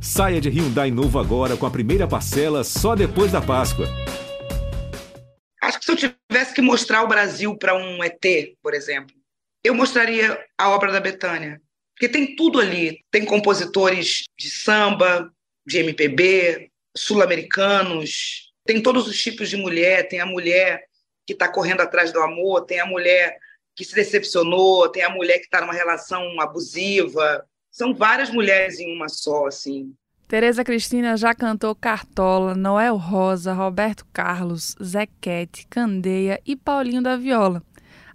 Saia de Hyundai novo agora com a primeira parcela só depois da Páscoa. Acho que se eu tivesse que mostrar o Brasil para um ET, por exemplo, eu mostraria a obra da Betânia. Porque tem tudo ali. Tem compositores de samba, de MPB, sul-americanos, tem todos os tipos de mulher. Tem a mulher que está correndo atrás do amor, tem a mulher que se decepcionou, tem a mulher que está numa relação abusiva. São várias mulheres em uma só, assim. Tereza Cristina já cantou Cartola, Noel Rosa, Roberto Carlos, Zequete, Candeia e Paulinho da Viola.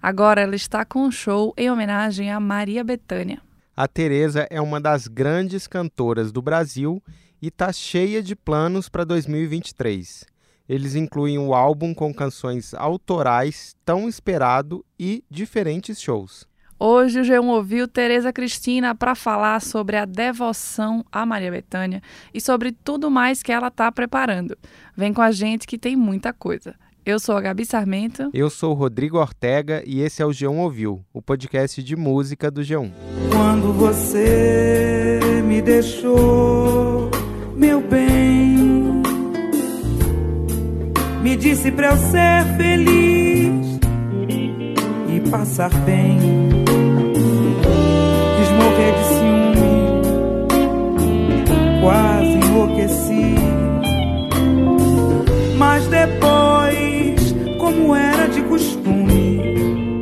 Agora ela está com um show em homenagem a Maria Bethânia. A Tereza é uma das grandes cantoras do Brasil e está cheia de planos para 2023. Eles incluem o álbum com canções autorais tão esperado e diferentes shows. Hoje o G1 ouviu Tereza Cristina para falar sobre a devoção a Maria Bethânia e sobre tudo mais que ela está preparando. Vem com a gente que tem muita coisa. Eu sou a Gabi Sarmento. Eu sou o Rodrigo Ortega e esse é o G1 Ouviu, o podcast de música do G1. Quando você me deixou, meu bem me disse pra eu ser feliz e passar bem. Morrer de ciúme, quase enlouqueci. Mas depois, como era de costume,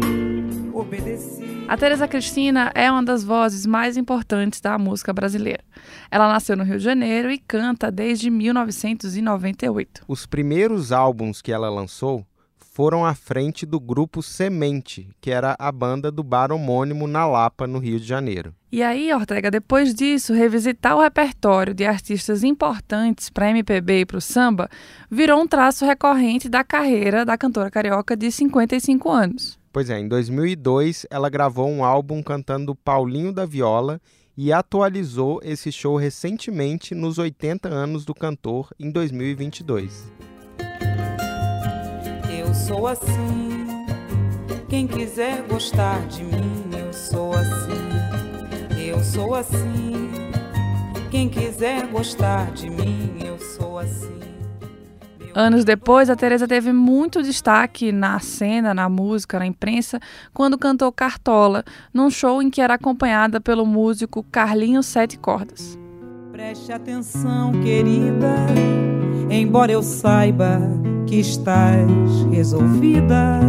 obedeci. A Teresa Cristina é uma das vozes mais importantes da música brasileira. Ela nasceu no Rio de Janeiro e canta desde 1998. Os primeiros álbuns que ela lançou foram à frente do grupo Semente, que era a banda do bar homônimo na Lapa, no Rio de Janeiro. E aí, Ortega, depois disso, revisitar o repertório de artistas importantes para a MPB e para o samba virou um traço recorrente da carreira da cantora carioca de 55 anos. Pois é, em 2002 ela gravou um álbum cantando Paulinho da Viola e atualizou esse show recentemente nos 80 anos do cantor em 2022. Sou assim. Quem quiser gostar de mim, eu sou assim. Eu sou assim. Quem quiser gostar de mim, eu sou assim. Anos depois, a Teresa teve muito destaque na cena, na música, na imprensa, quando cantou Cartola, num show em que era acompanhada pelo músico Carlinhos Sete Cordas. Preste atenção, querida, embora eu saiba que estás resolvida.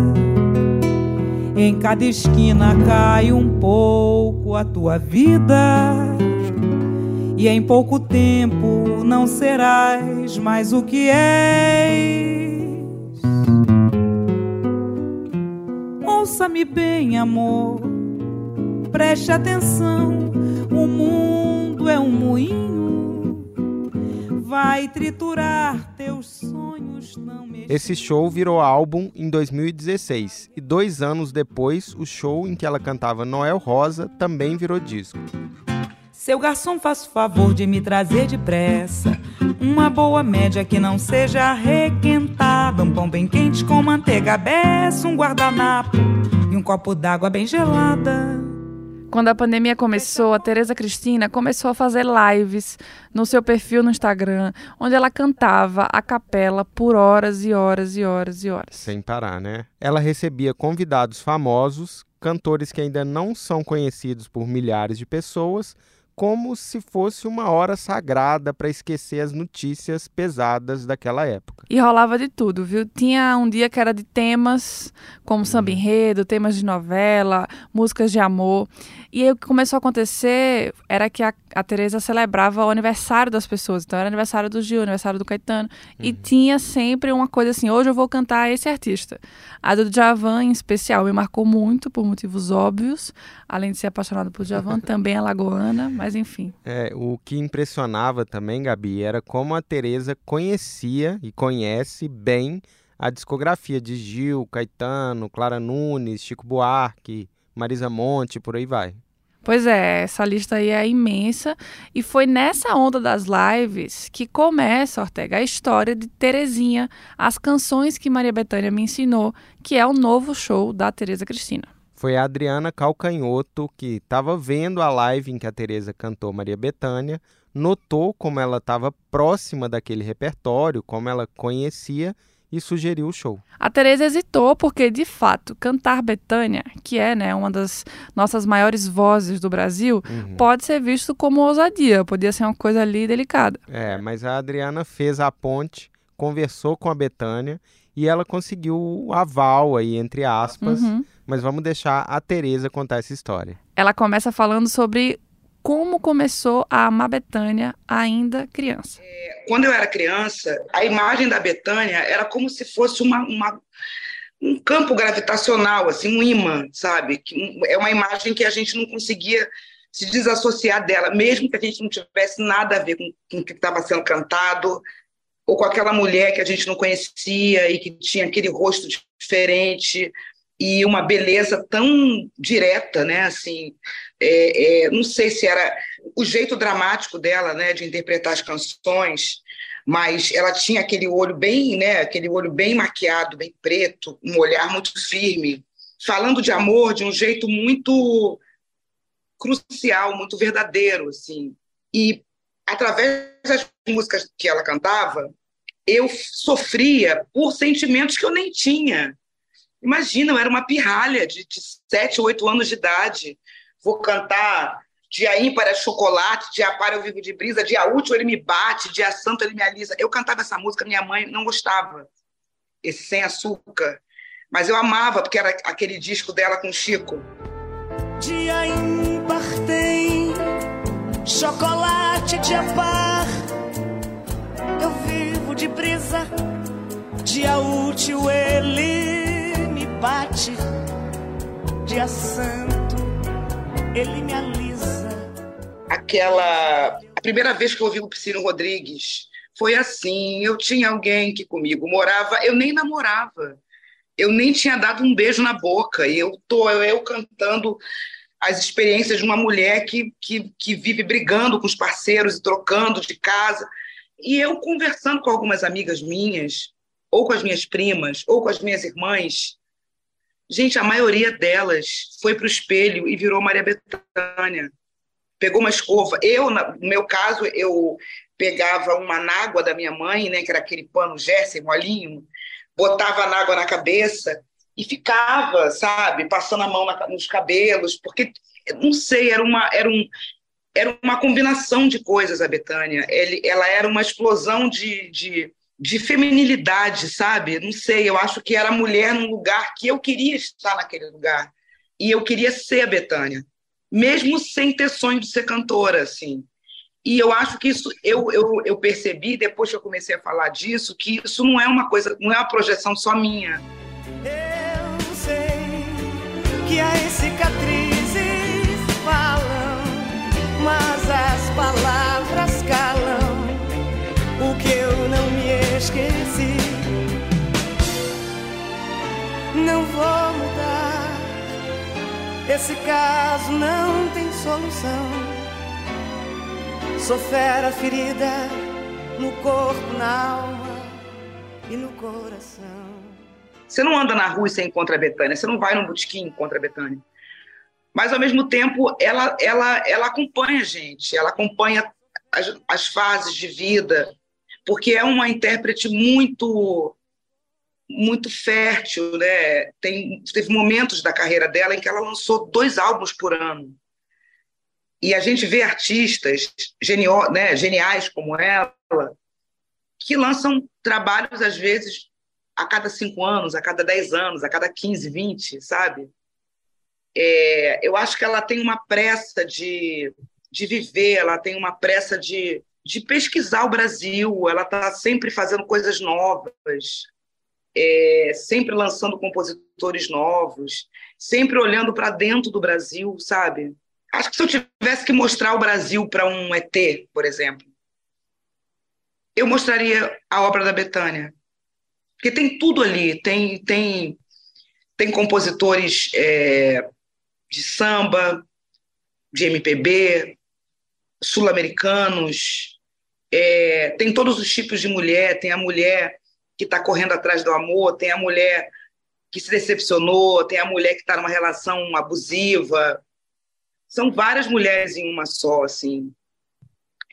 Em cada esquina cai um pouco a tua vida. E em pouco tempo não serás mais o que és. Ouça-me bem, amor, preste atenção. O mundo é um moinho, vai triturar teus sonhos. Não. Esse show virou álbum em 2016 e dois anos depois, o show em que ela cantava Noel Rosa também virou disco. Seu garçom, faça o favor de me trazer depressa uma boa média que não seja requentada, um pão bem quente com manteiga beça, um guardanapo e um copo d'água bem gelada. Quando a pandemia começou, a Tereza Cristina começou a fazer lives no seu perfil no Instagram, onde ela cantava a capela por horas e horas e horas e horas. Sem parar, né? Ela recebia convidados famosos, cantores que ainda não são conhecidos por milhares de pessoas, como se fosse uma hora sagrada para esquecer as notícias pesadas daquela época. E rolava de tudo, viu? Tinha um dia que era de temas, como samba enredo, temas de novela, músicas de amor. E aí o que começou a acontecer era que a, a Tereza celebrava o aniversário das pessoas. Então era aniversário do Gil, aniversário do Caetano. E tinha sempre uma coisa assim, hoje eu vou cantar esse artista. A do Djavan, em especial, me marcou muito, por motivos óbvios. Além de ser apaixonada por Djavan, também é lagoana, mas enfim. É, o que impressionava também, Gabi, era como a Tereza conhecia e conhece bem a discografia de Gil, Caetano, Clara Nunes, Chico Buarque, Marisa Monte, por aí vai. Pois é, essa lista aí é imensa. E foi nessa onda das lives que começa, Ortega, a história de Terezinha, as canções que Maria Bethânia me ensinou, que é o novo show da Tereza Cristina. Foi a Adriana Calcanhoto que estava vendo a live em que a Tereza cantou Maria Bethânia notou como ela estava próxima daquele repertório, como ela conhecia e sugeriu o show. A Tereza hesitou porque, de fato, cantar Betânia, que é né, uma das nossas maiores vozes do Brasil, uhum. pode ser visto como ousadia, podia ser uma coisa ali delicada. É, mas a Adriana fez a ponte, conversou com a Betânia e ela conseguiu o aval aí, entre aspas. Uhum. Mas vamos deixar a Tereza contar essa história. Ela começa falando sobre como começou a amar Betânia ainda criança. É, quando eu era criança, a imagem da Betânia era como se fosse uma, uma, um campo gravitacional, assim, um imã, sabe? É uma imagem que a gente não conseguia se desassociar dela, mesmo que a gente não tivesse nada a ver com, com o que estava sendo cantado, ou com aquela mulher que a gente não conhecia e que tinha aquele rosto diferente e uma beleza tão direta, né? Assim, é, é, não sei se era o jeito dramático dela, né, de interpretar as canções, mas ela tinha aquele olho bem, né, aquele olho bem maquiado, bem preto, um olhar muito firme, falando de amor de um jeito muito crucial, muito verdadeiro, assim. E através das músicas que ela cantava, eu sofria por sentimentos que eu nem tinha. Imagina, eu era uma pirralha de, de 7, 8 anos de idade. Vou cantar dia ímpar é chocolate, dia par eu vivo de brisa, dia útil ele me bate, dia santo ele me alisa. Eu cantava essa música, minha mãe não gostava, esse sem açúcar. Mas eu amava, porque era aquele disco dela com Chico. Dia ímpar tem chocolate, dia par de brisa, dia útil ele bate, dia santo, ele me alisa. Aquela. A primeira vez que eu ouvi o Piscino Rodrigues foi assim: eu tinha alguém que comigo morava, eu nem namorava, eu nem tinha dado um beijo na boca, e eu tô eu cantando as experiências de uma mulher que, que, que vive brigando com os parceiros e trocando de casa. E eu conversando com algumas amigas minhas, ou com as minhas primas, ou com as minhas irmãs, Gente, a maioria delas foi para o espelho e virou Maria Bethânia. Pegou uma escova. Eu, no meu caso, eu pegava uma nágua da minha mãe, né, que era aquele pano Jersey molinho, botava a nágua na cabeça e ficava, sabe, passando a mão na, nos cabelos, porque não sei, era uma era um era uma combinação de coisas a Betânia. Ela era uma explosão de, de de feminilidade, sabe? Não sei, eu acho que era mulher num lugar que eu queria estar naquele lugar. E eu queria ser a Betânia, mesmo sem ter sonho de ser cantora, assim. E eu acho que isso, eu, eu, eu percebi, depois que eu comecei a falar disso, que isso não é uma coisa, não é uma projeção só minha. Eu sei que as cicatrizes falam, mas as palavras calam o que eu não me esqueci. Não vou mudar. Esse caso não tem solução. Sou fera ferida no corpo, na alma e no coração. Você não anda na rua e você encontra a Betânia, você não vai num botequim e encontra a Betânia. Mas, ao mesmo tempo, ela, ela, ela acompanha a gente, ela acompanha as, as fases de vida, porque é uma intérprete muito muito fértil, né? Tem, teve momentos da carreira dela em que ela lançou dois álbuns por ano. E a gente vê artistas genio, né, geniais como ela, que lançam trabalhos, às vezes, a cada cinco anos, a cada dez anos, a cada quinze, vinte, sabe? É, eu acho que ela tem uma pressa de, de viver, ela tem uma pressa de, de pesquisar o Brasil, ela está sempre fazendo coisas novas, é, sempre lançando compositores novos, sempre olhando para dentro do Brasil, sabe? Acho que se eu tivesse que mostrar o Brasil para um ET, por exemplo, eu mostraria a obra da Betânia. Porque tem tudo ali, tem, tem, tem compositores é, de samba, de MPB, sul-americanos, é, tem todos os tipos de mulher, tem a mulher que está correndo atrás do amor, tem a mulher que se decepcionou, tem a mulher que está numa relação abusiva. São várias mulheres em uma só, assim.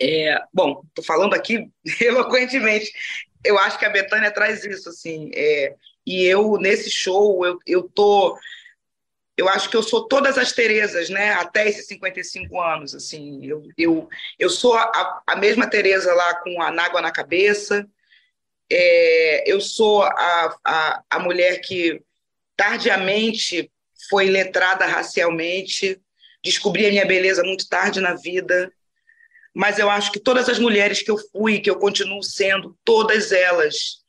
É, bom, estou falando aqui eloquentemente. Eu acho que a Betânia traz isso, assim. É, e eu, nesse show, eu, eu tô. Eu acho que eu sou todas as Terezas, né? Até esses 55 anos, assim. Eu, eu, eu sou a, a mesma Tereza lá com a nágua na cabeça. É, eu sou a, a, a mulher que tardiamente foi letrada racialmente, descobri a minha beleza muito tarde na vida, mas eu acho que todas as mulheres que eu fui, que eu continuo sendo, todas elas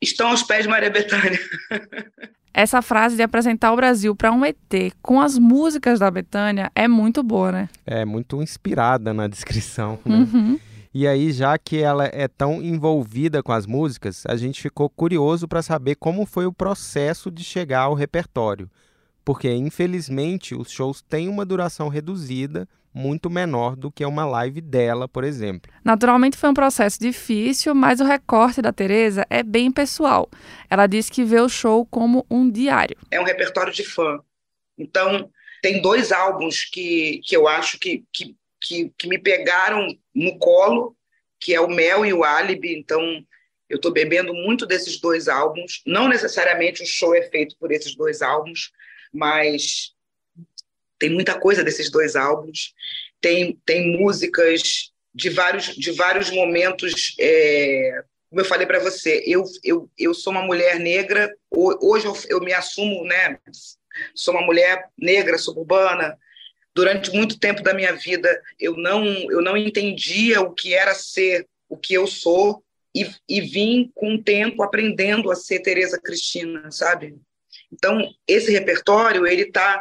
estão aos pés de Maria Bethânia. Essa frase de apresentar o Brasil para um ET com as músicas da Betânia é muito boa, né? É muito inspirada na descrição. Né? Uhum. E aí, já que ela é tão envolvida com as músicas, a gente ficou curioso para saber como foi o processo de chegar ao repertório. Porque, infelizmente, os shows têm uma duração reduzida, muito menor do que uma live dela, por exemplo. Naturalmente foi um processo difícil, mas o recorte da Teresa é bem pessoal. Ela diz que vê o show como um diário. É um repertório de fã. Então, tem dois álbuns que, que eu acho que, que, que, que me pegaram no colo, que é o Mel e o Alibi. Então, eu estou bebendo muito desses dois álbuns. Não necessariamente o show é feito por esses dois álbuns, mas tem muita coisa desses dois álbuns. Tem, tem músicas de vários, de vários momentos. É, como eu falei para você, eu, eu, eu sou uma mulher negra, hoje eu, eu me assumo, né? Sou uma mulher negra, suburbana. Durante muito tempo da minha vida, eu não, eu não entendia o que era ser o que eu sou e, e vim com o tempo aprendendo a ser Tereza Cristina, sabe? Então, esse repertório, ele está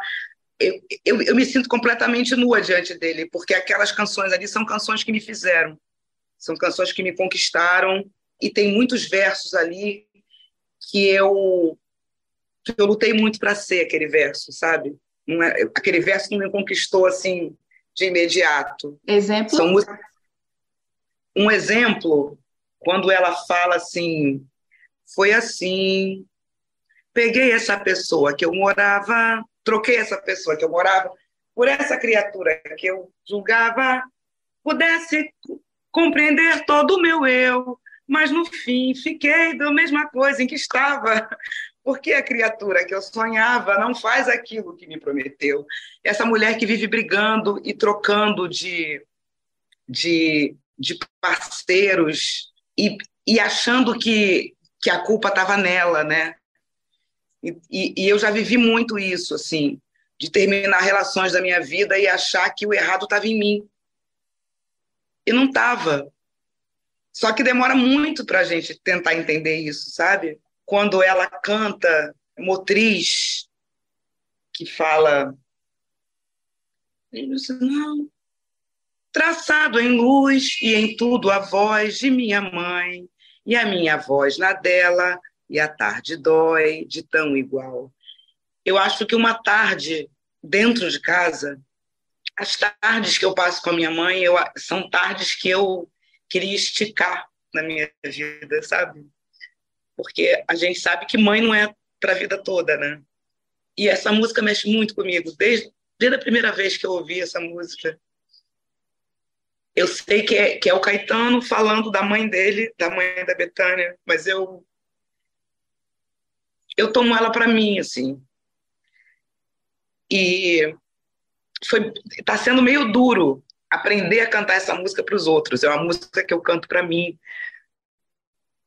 eu, eu, eu, me sinto completamente nua diante dele, porque aquelas canções ali são canções que me fizeram, são canções que me conquistaram, e tem muitos versos ali que eu, que eu lutei muito para ser aquele verso, sabe? É, aquele verso não me conquistou assim de imediato. Exemplo? São um exemplo, quando ela fala assim, foi assim, peguei essa pessoa que eu morava, troquei essa pessoa que eu morava por essa criatura que eu julgava pudesse compreender todo o meu eu, mas no fim fiquei da mesma coisa em que estava, porque a criatura que eu sonhava não faz aquilo que me prometeu. Essa mulher que vive brigando e trocando de, de, de parceiros e, e achando que, que a culpa estava nela, né? E, e, eu já vivi muito isso, assim, de terminar relações da minha vida e achar que o errado estava em mim. E não estava. Só que demora muito para a gente tentar entender isso, sabe? Quando ela canta Motriz, que fala. Não, traçado em luz e em tudo a voz de minha mãe, e a minha voz na dela, e a tarde dói de tão igual. Eu acho que uma tarde dentro de casa, as tardes que eu passo com a minha mãe, eu, são tardes que eu queria esticar na minha vida, sabe? Porque a gente sabe que mãe não é para a vida toda, né? E essa música mexe muito comigo, desde, desde a primeira vez que eu ouvi essa música. Eu sei que é, que é o Caetano falando da mãe dele, da mãe da Betânia, mas eu eu tomo ela para mim, assim. E foi tá sendo meio duro aprender a cantar essa música para os outros. É uma música que eu canto para mim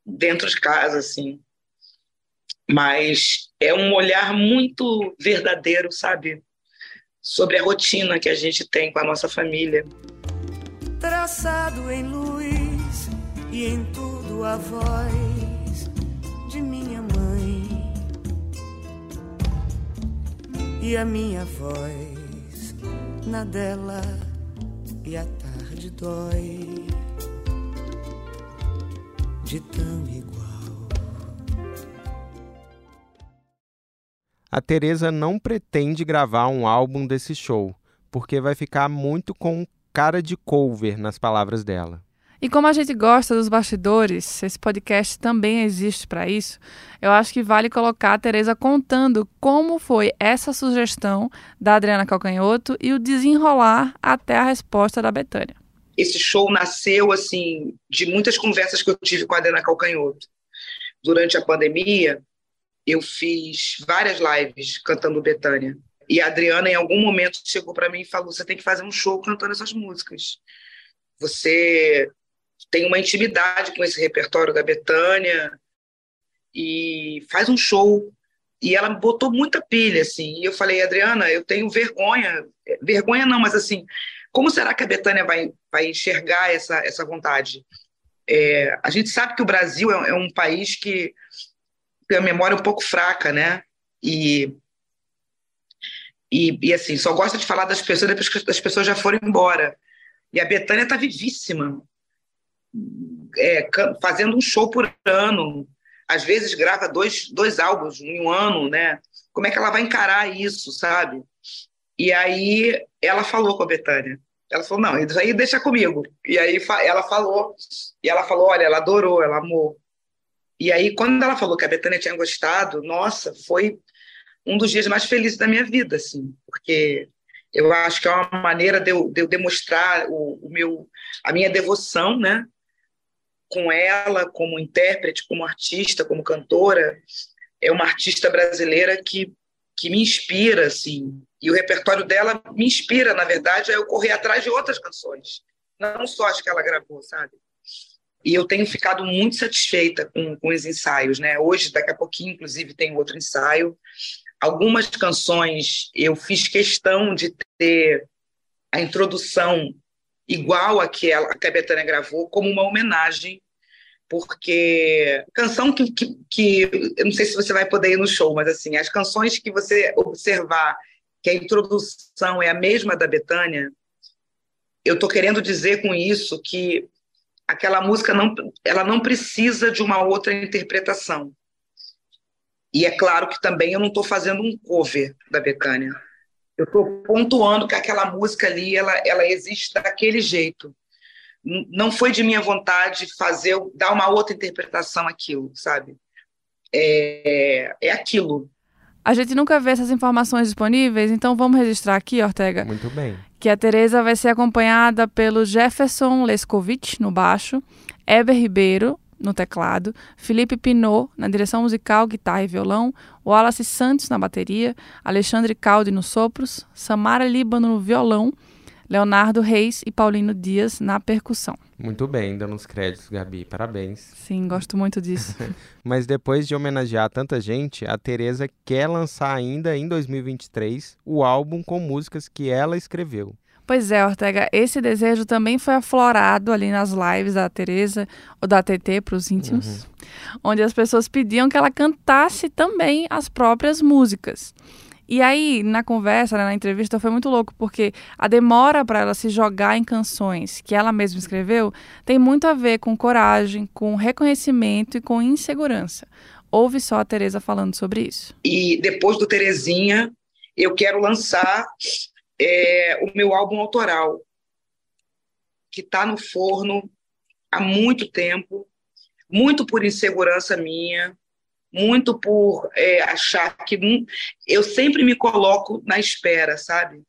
dentro de casa, assim. Mas é um olhar muito verdadeiro, sabe? Sobre a rotina que a gente tem com a nossa família. Traçado em luz e em tudo a voz de minha e a minha voz na dela e a tarde dói de tão igual. A Teresa não pretende gravar um álbum desse show, porque vai ficar muito com cara de cover nas palavras dela. E como a gente gosta dos bastidores, esse podcast também existe para isso, eu acho que vale colocar a Tereza contando como foi essa sugestão da Adriana Calcanhoto e o desenrolar até a resposta da Betânia. esse show nasceu assim de muitas conversas que eu tive com a Adriana Calcanhoto. Durante a pandemia, eu fiz várias lives cantando Betânia. E a Adriana, em algum momento, chegou para mim e falou: você tem que fazer um show cantando essas músicas. Você tem uma intimidade com esse repertório da Betânia e faz um show. E ela botou muita pilha, assim. E eu falei, Adriana, eu tenho vergonha. Vergonha não, mas assim, como será que a Betânia vai, vai enxergar essa, essa vontade? É, a gente sabe que o Brasil é, é um país que tem a memória um pouco fraca, né? E e, e, assim, só gosta de falar das pessoas depois que as pessoas já foram embora. E a Betânia está vivíssima, é, fazendo um show por ano. Às vezes grava dois, dois álbuns em um ano, né? Como é que ela vai encarar isso, sabe? E aí ela falou com a Betânia. Ela falou, não, isso aí deixa comigo. E aí ela falou, e ela falou, olha, ela adorou, ela amou. E aí, quando ela falou que a Betânia tinha gostado, nossa, foi um dos dias mais felizes da minha vida, assim, porque eu acho que é uma maneira de eu, de eu demonstrar o, o, meu, a minha devoção, né, com ela, como intérprete, como artista, como cantora. É uma artista brasileira que, que me inspira, assim, e o repertório dela me inspira, na verdade, a eu correr atrás de outras canções, não só as que ela gravou, sabe? E eu tenho ficado muito satisfeita com, com os ensaios, né? Hoje, daqui a pouquinho, inclusive, tem outro ensaio Algumas canções eu fiz questão de ter a introdução igual a que, ela, que a Betânia gravou, como uma homenagem, porque canção que, que, que, eu não sei se você vai poder ir no show, mas assim, as canções que você observar que a introdução é a mesma da Betânia, eu estou querendo dizer com isso que aquela música não, ela não precisa de uma outra interpretação. E é claro que também eu não estou fazendo um cover da Betânia. Eu estou pontuando que aquela música ali, ela, ela existe daquele jeito. Não foi de minha vontade fazer, dar uma outra interpretação aquilo, sabe? É, é aquilo. A gente nunca vê essas informações disponíveis, então vamos registrar aqui, Ortega. Muito bem. Que a Teresa vai ser acompanhada pelo Jefferson Leskovich no baixo, Eber Ribeiro no teclado, Felipe Pinot na direção musical, guitarra e violão, Wallace Santos na bateria, Alexandre Caldi nos sopros, Samara Líbano no violão, Leonardo Reis e Paulino Dias na percussão. Muito bem, dando os créditos, Gabi. Parabéns. Sim, gosto muito disso. Mas depois de homenagear tanta gente, a Teresa quer lançar ainda em 2023 o álbum com músicas que ela escreveu. Pois é, Ortega, esse desejo também foi aflorado ali nas lives da Tereza, ou da TT para os íntimos, uhum. onde as pessoas pediam que ela cantasse também as próprias músicas. E aí, na conversa, né, na entrevista, foi muito louco, porque a demora para ela se jogar em canções que ela mesma escreveu tem muito a ver com coragem, com reconhecimento e com insegurança. Ouve só a Tereza falando sobre isso. E depois do Terezinha, eu quero lançar é, o meu álbum autoral, que está no forno há muito tempo, muito por insegurança minha, muito por é, achar que eu sempre me coloco na espera, sabe?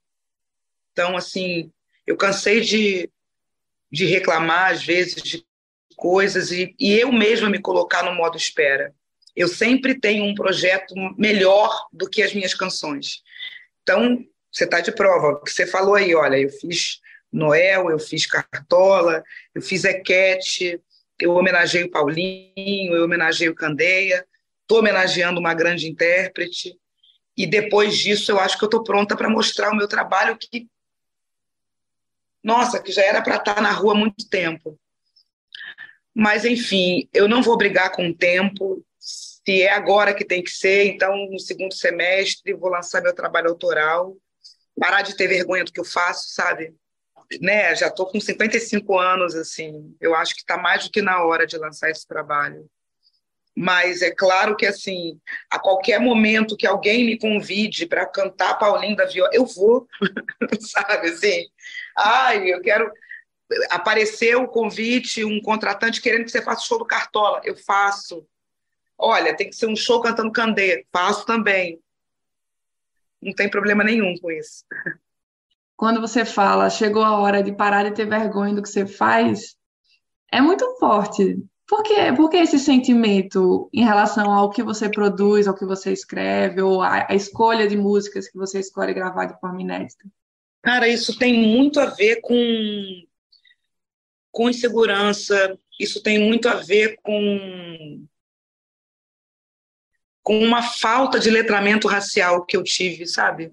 Então, assim, eu cansei de, de reclamar, às vezes, de coisas e, e eu mesma me colocar no modo espera. Eu sempre tenho um projeto melhor do que as minhas canções. Então, você está de prova. O que você falou aí, olha, eu fiz Noel, eu fiz Cartola, eu fiz Equete, eu homenageei o Paulinho, eu homenageei o Candeia, estou homenageando uma grande intérprete, e depois disso eu acho que eu estou pronta para mostrar o meu trabalho que, nossa, que já era para estar tá na rua há muito tempo. Mas, enfim, eu não vou brigar com o tempo, se é agora que tem que ser, então no segundo semestre vou lançar meu trabalho autoral parar de ter vergonha do que eu faço, sabe? Né, já estou com 55 anos, assim, eu acho que está mais do que na hora de lançar esse trabalho. Mas é claro que, assim, a qualquer momento que alguém me convide para cantar Paulinho da Viola, eu vou, sabe, assim, ai, eu quero... Apareceu o convite, um contratante querendo que você faça o show do Cartola, eu faço. Olha, tem que ser um show cantando Candê, faço também não tem problema nenhum com isso. quando você fala chegou a hora de parar de ter vergonha do que você faz, é muito forte. Por quê? Por que esse sentimento em relação ao que você produz, ao que você escreve, ou a, a escolha de músicas que você escolhe gravar de forma inédita? Cara, isso tem muito a ver com, com insegurança, isso tem muito a ver com, com uma falta de letramento racial que eu tive, sabe?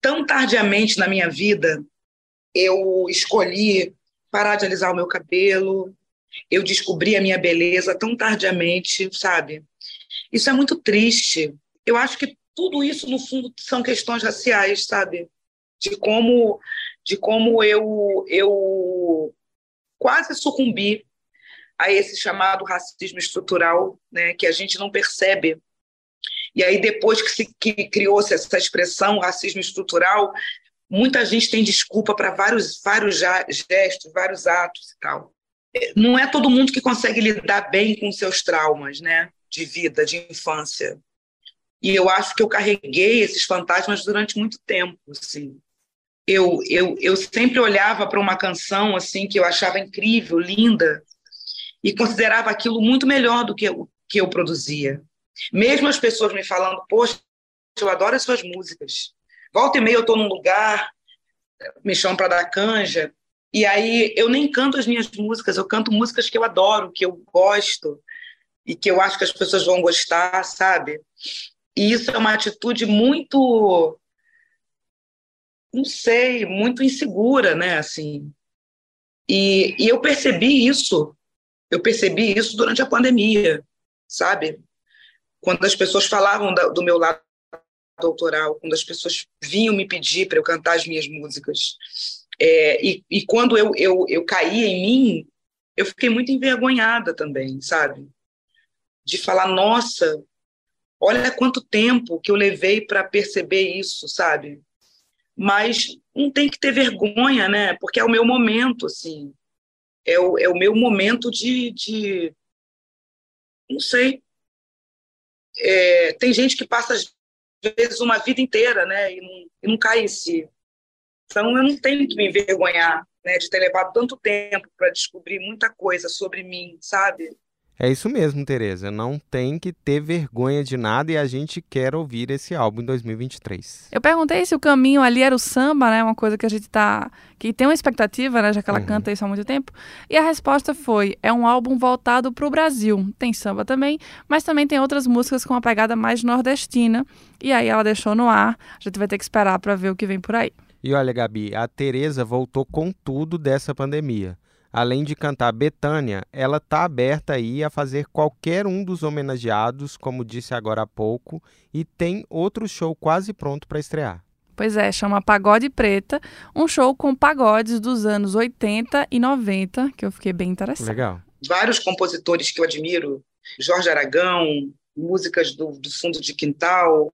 Tão tardiamente na minha vida, eu escolhi parar de alisar o meu cabelo, eu descobri a minha beleza tão tardiamente, sabe? Isso é muito triste. Eu acho que tudo isso, no fundo, são questões raciais, sabe? De como, de como eu, eu quase sucumbi a esse chamado racismo estrutural, né, que a gente não percebe. E aí, depois que, que criou-se essa expressão, racismo estrutural, muita gente tem desculpa para vários, vários gestos, vários atos e tal não é todo mundo que consegue lidar bem com seus traumas, né, de vida, de infância. E eu acho que eu carreguei esses fantasmas durante muito tempo, assim. Eu, eu, eu sempre olhava para uma canção assim que eu achava incrível, linda, e considerava aquilo muito melhor do que eu, que eu produzia. Mesmo as pessoas me falando, poxa, eu adoro as suas músicas. Volta e meia eu estou num lugar, me chamam para dar canja, e aí eu nem canto as minhas músicas, eu canto músicas que eu adoro, que eu gosto e que eu acho que as pessoas vão gostar, sabe? E isso é uma atitude muito não sei, muito insegura, né, assim. E, e eu percebi isso, eu percebi isso durante a pandemia, sabe? Quando as pessoas falavam da, do meu lado doutoral, quando as pessoas vinham me pedir para eu cantar as minhas músicas. É, e, e quando eu, eu, eu caí em mim, eu fiquei muito envergonhada também, sabe? De falar, nossa, olha quanto tempo que eu levei para perceber isso, sabe? Mas não tem que ter vergonha, né? Porque é o meu momento, assim. É o, é o meu momento de, de. Não sei. É, tem gente que passa, às vezes, uma vida inteira, né? E não, e não cai em si. Então, eu não tenho que me envergonhar né, de ter levado tanto tempo para descobrir muita coisa sobre mim, sabe? É isso mesmo, Tereza. Não tem que ter vergonha de nada e a gente quer ouvir esse álbum em 2023. Eu perguntei se o caminho ali era o samba, né? Uma coisa que a gente tá. que tem uma expectativa, né? Já que ela uhum. canta isso há muito tempo. E a resposta foi: é um álbum voltado para o Brasil. Tem samba também, mas também tem outras músicas com uma pegada mais nordestina. E aí ela deixou no ar. A gente vai ter que esperar para ver o que vem por aí. E olha, Gabi, a Tereza voltou com tudo dessa pandemia. Além de cantar Betânia, ela está aberta aí a fazer qualquer um dos homenageados, como disse agora há pouco, e tem outro show quase pronto para estrear. Pois é, chama Pagode Preta, um show com pagodes dos anos 80 e 90, que eu fiquei bem interessada. Legal. Vários compositores que eu admiro, Jorge Aragão, músicas do, do Fundo de Quintal,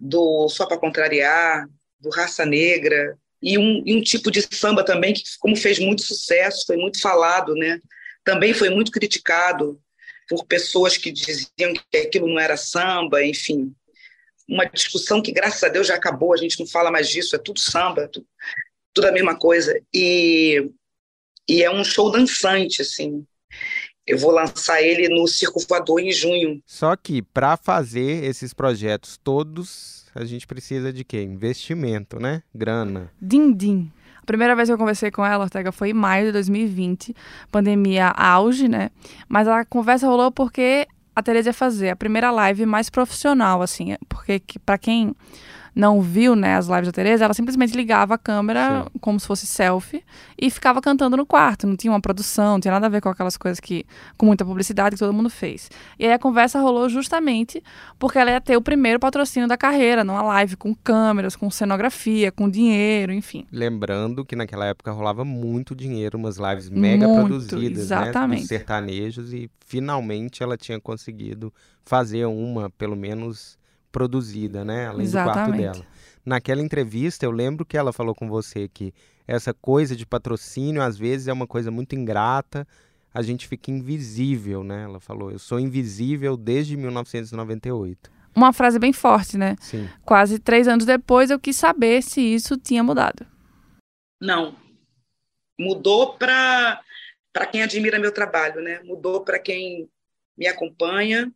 do Só para Contrariar, do Raça Negra, e um, e um tipo de samba também que, como fez muito sucesso, foi muito falado, né? também foi muito criticado por pessoas que diziam que aquilo não era samba, enfim. Uma discussão que, graças a Deus, já acabou, a gente não fala mais disso, é tudo samba, tudo, tudo a mesma coisa. E, e é um show dançante, assim. Eu vou lançar ele no Circo Voador em junho. Só que, para fazer esses projetos todos, a gente precisa de quê? Investimento, né? Grana. Din, din. A primeira vez que eu conversei com ela, Ortega, foi em maio de 2020, pandemia auge, né? Mas a conversa rolou porque a Tereza ia fazer a primeira live mais profissional, assim, porque para quem não viu né, as lives da Tereza, ela simplesmente ligava a câmera Sim. como se fosse selfie e ficava cantando no quarto. Não tinha uma produção, não tinha nada a ver com aquelas coisas que, com muita publicidade que todo mundo fez. E aí a conversa rolou justamente porque ela ia ter o primeiro patrocínio da carreira, numa live com câmeras, com cenografia, com dinheiro, enfim. Lembrando que naquela época rolava muito dinheiro, umas lives mega muito, produzidas, exatamente. né? Sertanejos, e finalmente ela tinha conseguido fazer uma, pelo menos produzida, né? Além Exatamente. do quarto dela. Naquela entrevista, eu lembro que ela falou com você que essa coisa de patrocínio às vezes é uma coisa muito ingrata, a gente fica invisível, né? Ela falou, eu sou invisível desde 1998. uma frase bem forte, né? Sim. Quase três anos depois, eu quis saber se isso tinha mudado. Não. Mudou para para quem admira meu trabalho, né? Mudou para quem me acompanha,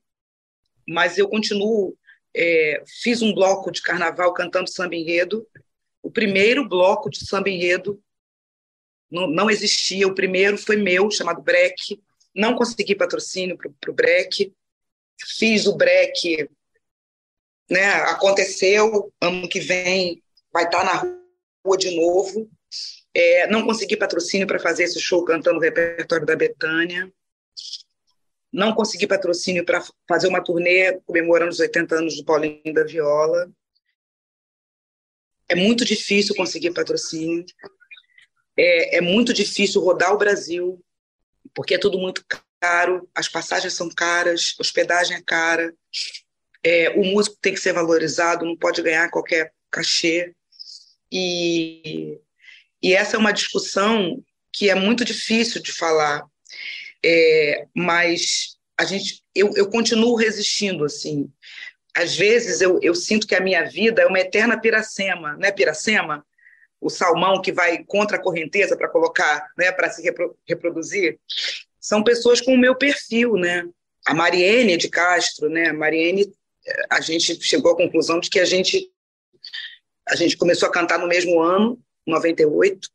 mas eu continuo. É, fiz um bloco de carnaval cantando samba enredo. O primeiro bloco de samba enredo não, não existia. O primeiro foi meu, chamado Breck. Não consegui patrocínio para o Breck. Fiz o Breck, né? Aconteceu. Ano que vem vai estar na rua de novo. É, não consegui patrocínio para fazer esse show cantando o repertório da Betânia. Não consegui patrocínio para fazer uma turnê comemorando os 80 anos do Paulinho da Viola. É muito difícil conseguir patrocínio. É, é muito difícil rodar o Brasil, porque é tudo muito caro, as passagens são caras, hospedagem é cara, é, o músico tem que ser valorizado, não pode ganhar qualquer cachê. E e essa é uma discussão que é muito difícil de falar, é, mas a gente, eu, eu continuo resistindo assim. Às vezes eu, eu sinto que a minha vida é uma eterna piracema, né, piracema? O salmão que vai contra a correnteza para colocar, né, para se repro reproduzir. São pessoas com o meu perfil, né? A Mariene de Castro, né? Mariene, a gente chegou à conclusão de que a gente a gente começou a cantar no mesmo ano 98,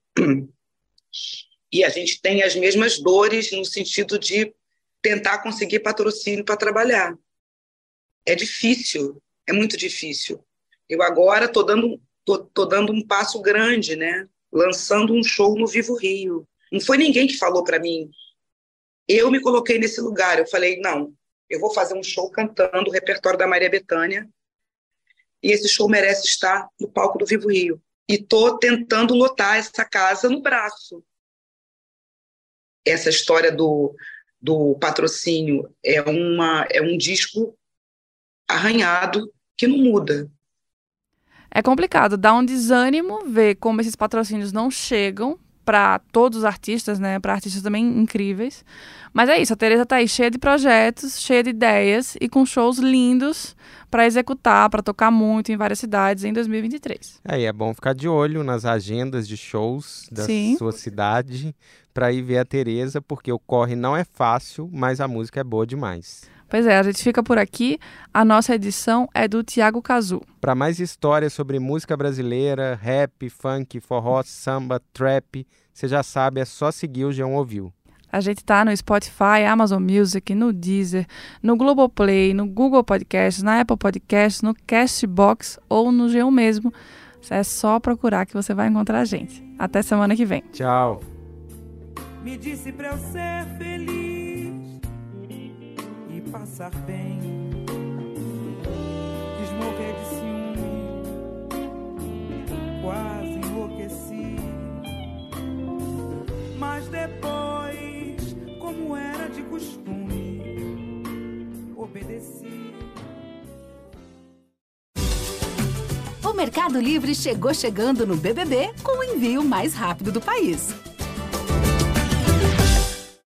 e a gente tem as mesmas dores no sentido de tentar conseguir patrocínio para trabalhar. É difícil, é muito difícil. Eu agora estou dando, tô, tô dando um passo grande, né? lançando um show no Vivo Rio. Não foi ninguém que falou para mim. Eu me coloquei nesse lugar. Eu falei, não, eu vou fazer um show cantando o repertório da Maria Bethânia e esse show merece estar no palco do Vivo Rio e estou tentando lotar essa casa no braço. Essa história do, do patrocínio é, uma, é um disco arranhado que não muda. É complicado, dá um desânimo ver como esses patrocínios não chegam para todos os artistas, né? Para artistas também incríveis. Mas é isso, a Teresa tá aí cheia de projetos, cheia de ideias e com shows lindos para executar, para tocar muito em várias cidades em 2023. É, e é bom ficar de olho nas agendas de shows da Sim. sua cidade para ir ver a Teresa, porque o corre não é fácil, mas a música é boa demais. Pois é, a gente fica por aqui. A nossa edição é do Tiago Cazu. Para mais histórias sobre música brasileira, rap, funk, forró, samba, trap, você já sabe, é só seguir o Geão Ouviu. A gente tá no Spotify, Amazon Music, no Deezer, no Globoplay, no Google Podcasts, na Apple Podcasts, no Castbox ou no G1 mesmo. É só procurar que você vai encontrar a gente. Até semana que vem. Tchau. Me disse pra eu ser feliz passar bem. Quis morrer de ciúme, quase enlouqueci. Mas depois, como era de costume, obedeci. O Mercado Livre chegou chegando no BBB com o envio mais rápido do país.